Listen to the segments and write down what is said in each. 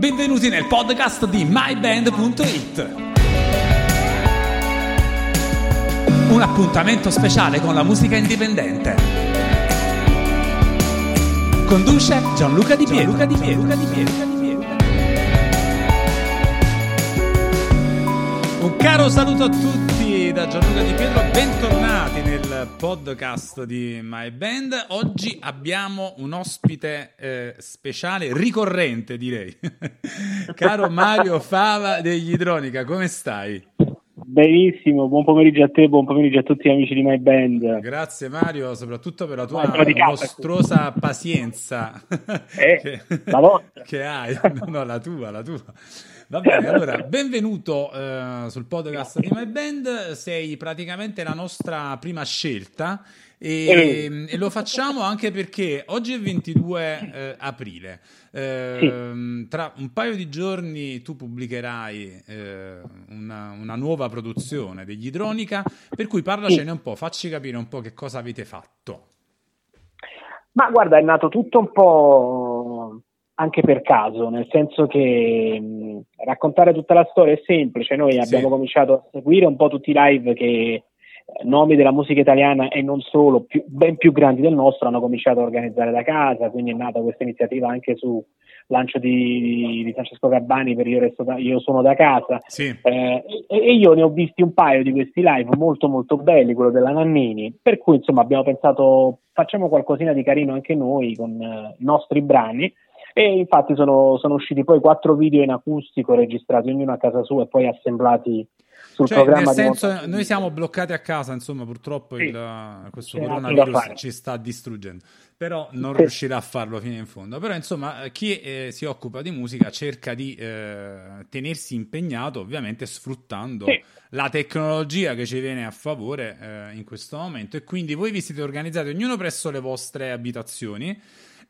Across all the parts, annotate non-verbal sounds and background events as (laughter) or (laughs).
Benvenuti nel podcast di myband.it. Un appuntamento speciale con la musica indipendente. Conduce Gianluca Di Pietro. Gianluca Di Pietro. Di Pietro. Un caro saluto a tutti da Gianluca Di Pietro, bentornati nel podcast di My Band. Oggi abbiamo un ospite eh, speciale, ricorrente direi. (laughs) caro Mario Fava degli Idronica, come stai? Benissimo, buon pomeriggio a te, buon pomeriggio a tutti gli amici di My Band. Grazie Mario, soprattutto per la tua mostruosa pazienza eh, (laughs) che, che hai. No, no, la tua, la tua. Va bene, allora, benvenuto uh, sul podcast di My Band. Sei praticamente la nostra prima scelta e, eh. e lo facciamo anche perché oggi è 22 eh, aprile. Eh, sì. Tra un paio di giorni tu pubblicherai eh, una, una, nuova produzione degli Idronica, per cui parlacene un po', facci capire un po' che cosa avete fatto. Ma guarda, è nato tutto un po' anche per caso, nel senso che mh, raccontare tutta la storia è semplice. Noi sì. abbiamo cominciato a seguire un po' tutti i live che eh, nomi della musica italiana e non solo, più, ben più grandi del nostro, hanno cominciato a organizzare da casa, quindi è nata questa iniziativa anche su lancio di, di Francesco Gabbani per io, da, io sono da casa sì. eh, e, e, io ne ho visti un paio di questi live molto molto belli, quello della Nannini, per cui insomma abbiamo pensato facciamo qualcosina di carino anche noi con eh, i nostri brani e infatti sono, sono, usciti poi quattro video in acustico registrati ognuno a casa sua e poi assemblati sul cioè, programma. Nel senso, noi siamo bloccati a casa, insomma, purtroppo sì. il, questo C'è coronavirus ci sta distruggendo, però non sì. riuscirà a farlo fino in fondo. Però, insomma, chi eh, si occupa di musica cerca di eh, tenersi impegnato, ovviamente sfruttando sì. la tecnologia che ci viene a favore eh, in questo momento. E quindi voi vi siete organizzati ognuno presso le vostre abitazioni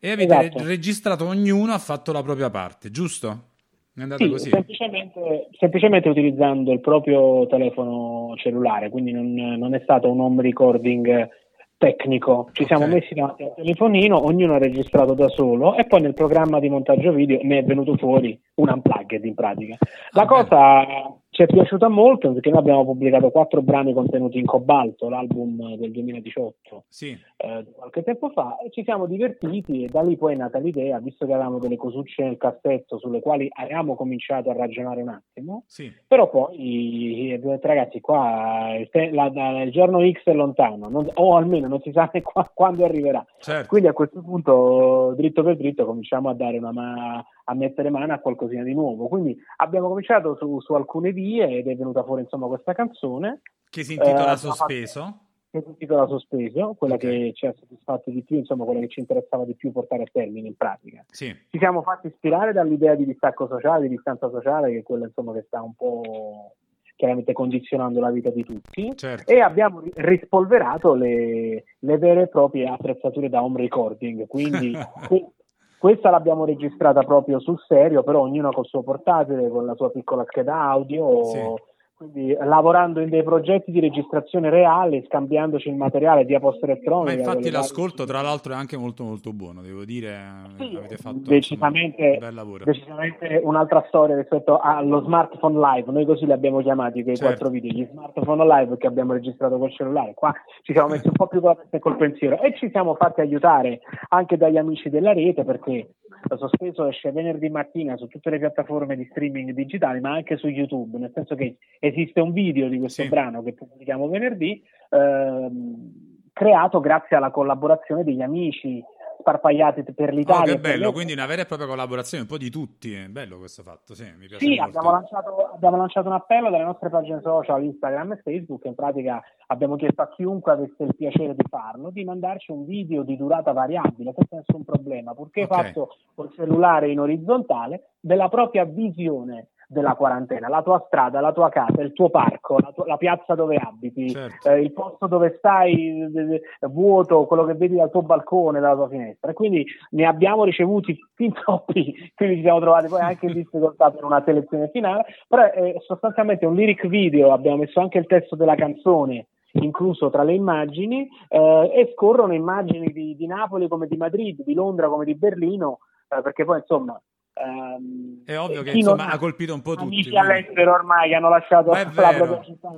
e avete esatto. registrato ognuno ha fatto la propria parte, giusto? È andato sì, così? Semplicemente, semplicemente, utilizzando il proprio telefono cellulare, quindi non, non, è stato un home recording tecnico. Ci okay. siamo messi davanti al telefonino, ognuno ha registrato da solo e poi nel programma di montaggio video ne è venuto fuori un unplugged in pratica. La ah, cosa ci è piaciuta molto perché noi abbiamo pubblicato quattro brani contenuti in Cobalto, l'album del 2018, sì. eh, qualche tempo fa, e ci siamo divertiti e da lì poi è nata l'idea, visto che avevamo delle cosucce nel cassetto sulle quali avevamo cominciato a ragionare un attimo, sì. però poi ragazzi qua il, te- la, la, il giorno X è lontano, non, o almeno non si sa ne (laughs) qua, quando arriverà, certo. quindi a questo punto dritto per dritto cominciamo a dare una mano a mettere mano a qualcosina di nuovo. Quindi abbiamo cominciato su, su alcune vie ed è venuta fuori insomma questa canzone. Che si intitola eh, Sospeso. Che si intitola Sospeso, quella okay. che ci ha soddisfatto di più, insomma quella che ci interessava di più portare a termine in pratica. Sì. Ci siamo fatti ispirare dall'idea di distacco sociale, di distanza sociale, che è quella insomma che sta un po' chiaramente condizionando la vita di tutti certo. e abbiamo rispolverato le, le, vere e proprie attrezzature da home recording quindi (laughs) Questa l'abbiamo registrata proprio sul serio, però ognuno col suo portatile, con la sua piccola scheda audio. Sì quindi lavorando in dei progetti di registrazione reale, scambiandoci il materiale via posta elettronica. Ma infatti l'ascolto, tra l'altro, è anche molto molto buono, devo dire, sì, avete fatto decisamente, insomma, un bel lavoro. Decisamente un'altra storia rispetto allo smartphone live, noi così li abbiamo chiamati quei certo. quattro video, gli smartphone live che abbiamo registrato col cellulare, qua ci siamo messi un po' più con la testa e col pensiero e ci siamo fatti aiutare anche dagli amici della rete perché lo sospeso esce venerdì mattina su tutte le piattaforme di streaming digitali ma anche su YouTube, nel senso che esiste un video di questo sì. brano che pubblichiamo venerdì, ehm, creato grazie alla collaborazione degli amici sparpagliati per l'Italia. Oh, che bello, quindi una vera e propria collaborazione un po' di tutti, è bello questo fatto, sì, mi piace Sì, abbiamo lanciato, abbiamo lanciato, un appello dalle nostre pagine social, Instagram e Facebook, in pratica abbiamo chiesto a chiunque avesse il piacere di farlo di mandarci un video di durata variabile, senza nessun problema, purché okay. fatto col cellulare in orizzontale, della propria visione della quarantena, la tua strada, la tua casa, il tuo parco, la, tua, la piazza dove abiti, certo. eh, il posto dove stai eh, vuoto, quello che vedi dal tuo balcone, dalla tua finestra. E quindi ne abbiamo ricevuti fin (laughs) troppi, quindi ci siamo trovati poi anche in difficoltà per una selezione finale, però è sostanzialmente un lyric video, abbiamo messo anche il testo della canzone incluso tra le immagini eh, e scorrono immagini di, di, Napoli come di Madrid, di Londra come di Berlino, eh, perché poi insomma Um, è ovvio che insomma, ha colpito un po' tutti. Amici quindi... all'estero ormai hanno lasciato la propria città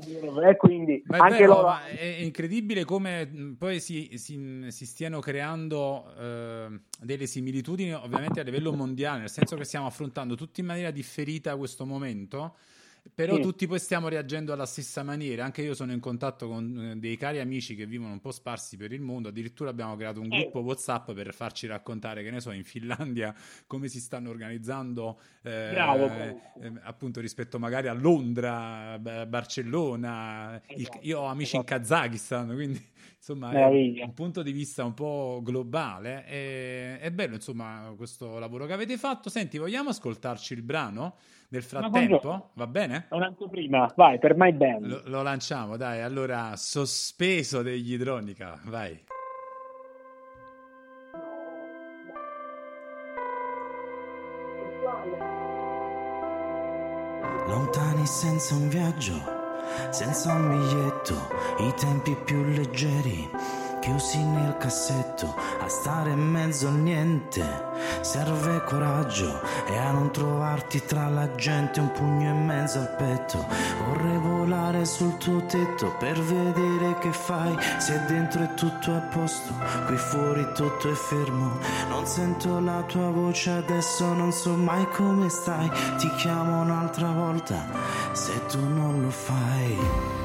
e quindi anche vero, loro... È incredibile come poi si, si, si stiano creando eh, delle similitudini ovviamente a livello mondiale, nel senso che stiamo affrontando tutti in maniera differita questo momento però sì. tutti poi stiamo reagendo alla stessa maniera. Anche io sono in contatto con eh, dei cari amici che vivono un po' sparsi per il mondo. Addirittura abbiamo creato un gruppo WhatsApp per farci raccontare, che ne so, in Finlandia (laughs) come si stanno organizzando, eh, Bravo, eh, appunto rispetto magari a Londra, Barcellona. Esatto, il, io ho amici esatto. in Kazakistan, (laughs) quindi insomma è un punto di vista un po' globale. È, è bello, insomma, questo lavoro che avete fatto. Senti, vogliamo ascoltarci il brano? Nel frattempo, va bene? È un'anteprima, vai, per My Band. Lo, lo lanciamo, dai, allora, sospeso degli idronica, vai. Lontani senza un viaggio, senza un biglietto, i tempi più leggeri chiusi nel cassetto, a stare in mezzo al niente. Serve coraggio e a non trovarti tra la gente un pugno in mezzo al petto. Vorrei volare sul tuo tetto per vedere che fai. Se dentro è tutto a posto, qui fuori tutto è fermo. Non sento la tua voce adesso, non so mai come stai. Ti chiamo un'altra volta se tu non lo fai.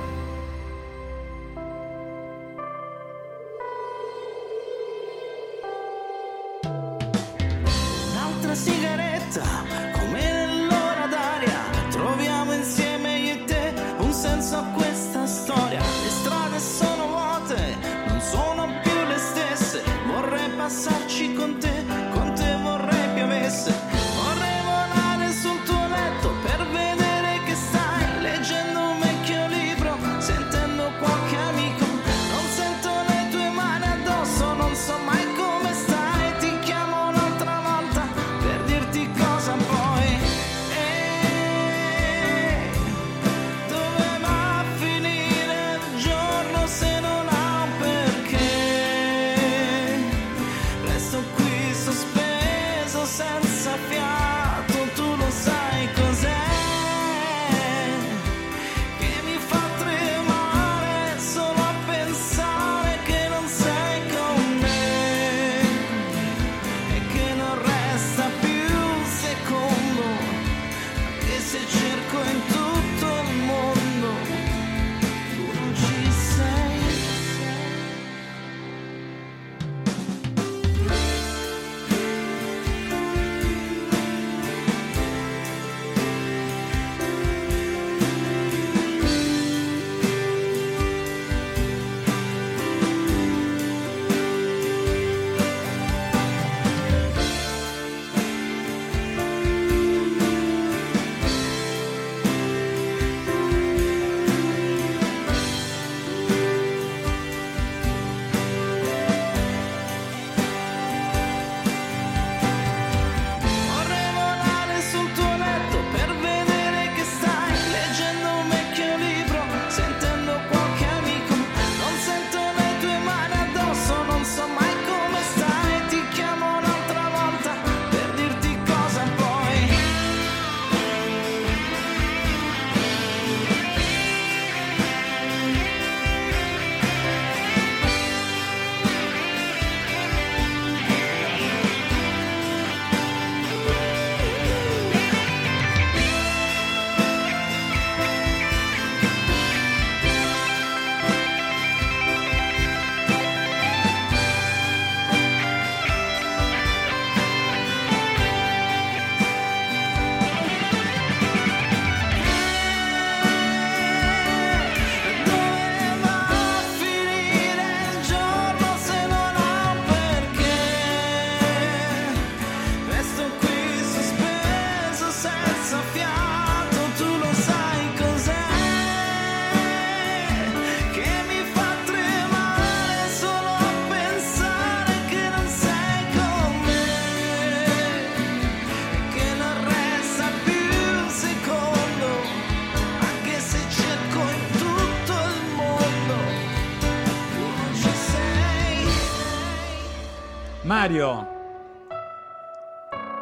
Mario.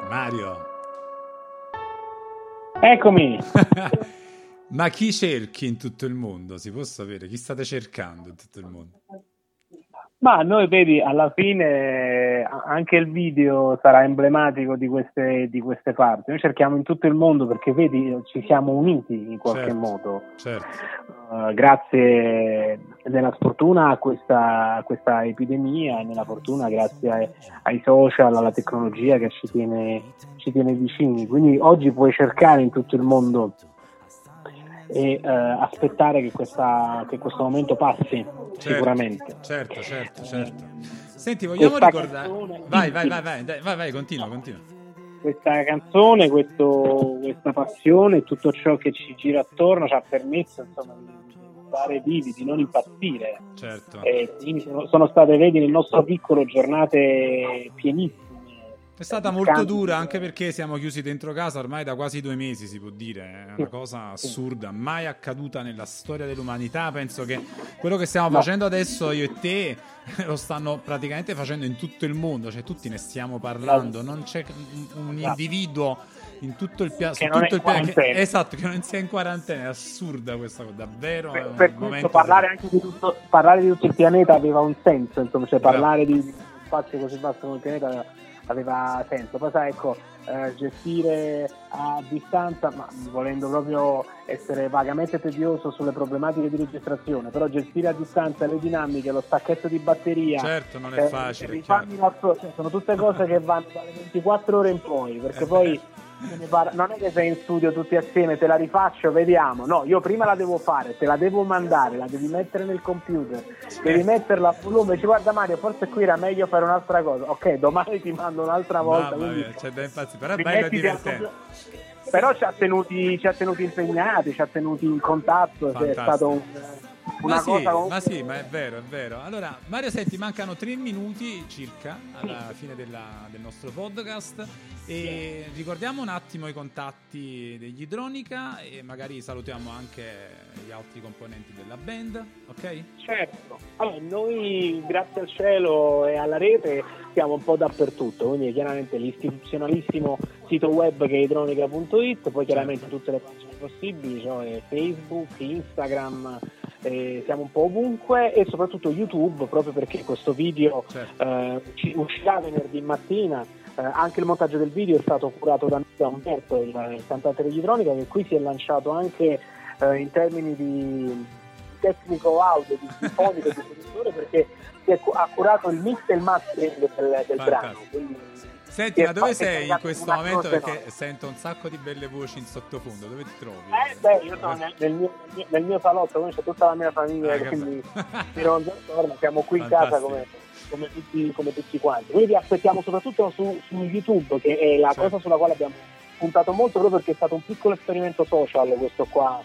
Mario. Eccomi. (laughs) Ma chi cerchi in tutto il mondo? Si può sapere chi state cercando in tutto il mondo? Ma noi vedi, alla fine anche il video sarà emblematico di queste, di queste parti. Noi cerchiamo in tutto il mondo perché vedi, ci siamo uniti in qualche certo, modo. Certo. Uh, grazie nella sfortuna a questa, a questa, epidemia, nella fortuna grazie ai, ai, social, alla tecnologia che ci tiene, ci tiene vicini. Quindi oggi puoi cercare in tutto il mondo e eh, aspettare che, questa, che, questo momento passi certo, sicuramente. Certo, certo, certo. Senti, vogliamo questa ricordare... Canzone... Vai, vai, vai, vai, vai, vai, vai, continua, continua. Questa canzone, questo, questa passione, tutto ciò che ci gira attorno ci ha permesso insomma, di stare vivi, di non impazzire. Certo. E sono, sono state, vedi, nel nostro piccolo giornate pienissime è stata molto dura anche perché siamo chiusi dentro casa ormai da quasi due mesi, si può dire. È una cosa assurda, mai accaduta nella storia dell'umanità. Penso che quello che stiamo facendo adesso io e te (laughs) lo stanno praticamente facendo in tutto il mondo, cioè tutti ne stiamo parlando. Non c'è un individuo in tutto il piano. Che non tutto il piano che, esatto, che non sia in quarantena. È assurda questa cosa, davvero. Per, per questo parlare anche di tutto, parlare di tutto il pianeta aveva un senso, insomma, cioè parlare di spazio così vasto come il pianeta aveva senso. Poi sai, ecco, eh, gestire a distanza, ma volendo proprio essere vagamente tedioso sulle problematiche di registrazione, però gestire a distanza le dinamiche, lo stacchetto di batteria, certo non è eh, facile. Cioè, sono tutte cose che vanno dalle 24 ore in poi, perché eh, poi (laughs) non è che sei in studio tutti assieme, te la rifaccio, vediamo. No, io prima la devo fare, te la devo mandare, la devi mettere nel computer, devi metterla a volume. Ci guarda Mario, forse qui era meglio fare un'altra cosa. Ok, domani ti mando un'altra volta. Mamma mia, c'è da impazzire, però è bello divertente. Però ci ha, tenuti, ci ha tenuti impegnati, ci ha tenuti in contatto, è stato un ma sì, cosa... ma sì, ma è vero, è vero. Allora, Mario, senti, mancano tre minuti circa alla fine della, del nostro podcast. E ricordiamo un attimo i contatti degli Idronica e magari salutiamo anche gli altri componenti della band, ok? Certo. Allora, noi grazie al cielo e alla rete siamo un po' dappertutto, quindi chiaramente l'istituzionalissimo sito web che è idronica.it, poi chiaramente certo. tutte le pagine possibili, cioè Facebook, Instagram, eh, siamo un po' ovunque e soprattutto YouTube proprio perché questo video certo. eh, uscirà venerdì mattina eh, anche il montaggio del video è stato curato da, da Umberto il, il cantante degli Tronica che qui si è lanciato anche eh, in termini di tecnico audio, di fonico, di produttore perché ha curato il mix e il mastering del, del brano quindi Senti, ma dove sei in questo momento? Perché no. sento un sacco di belle voci in sottofondo. Dove ti trovi? Eh, beh, io sono nel, nel, mio, nel mio, salotto, c'è tutta la mia famiglia, ah, quindi (laughs) mi rondo attorno. Siamo qui in casa come, come, tutti, come, tutti, quanti. Quindi vi aspettiamo soprattutto su, su YouTube, che è la certo. cosa sulla quale abbiamo puntato molto proprio perché è stato un piccolo esperimento social questo qua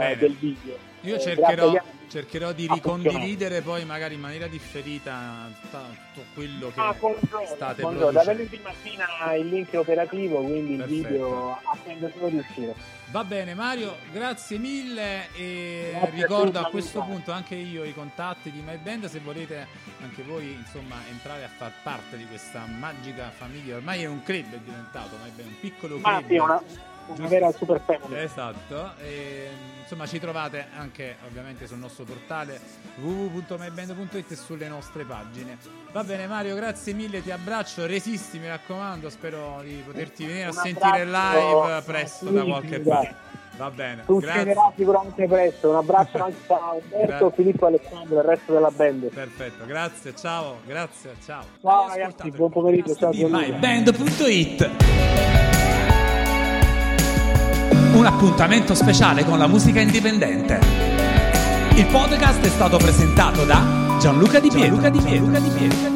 eh, del video. Io eh, cercherò, di ricondividere poi magari in maniera differita tutto quello che ah, state con producendo. Da venerdì mattina il link è operativo, quindi Perfetto. il video attende solo di uscire. Va bene Mario, grazie mille e grazie ricordo a, a questo punto anche io i contatti di MyBand se volete anche voi insomma entrare a far parte di questa magica famiglia, ormai è un club è diventato, MyBand, un piccolo club. Ah, sì, una, una vera super family. Esatto, e, insomma ci trovate anche ovviamente sul nostro portale www.myband.it e sulle nostre pagine. Va bene Mario, grazie mille, ti abbraccio, resisti mi raccomando, spero di poterti venire a sentire live presto da qualche parte. Va bene. Succederà sicuramente presto. Un abbraccio (laughs) anche a Alberto, Filippo Alessandro e il resto della band. Perfetto, grazie, ciao, grazie, ciao. Ciao ragazzi, buon pomeriggio. Ciao, myband.it un appuntamento speciale con la musica indipendente. Il podcast è stato presentato da Gianluca Di Pietro. Gianluca Di Pietro.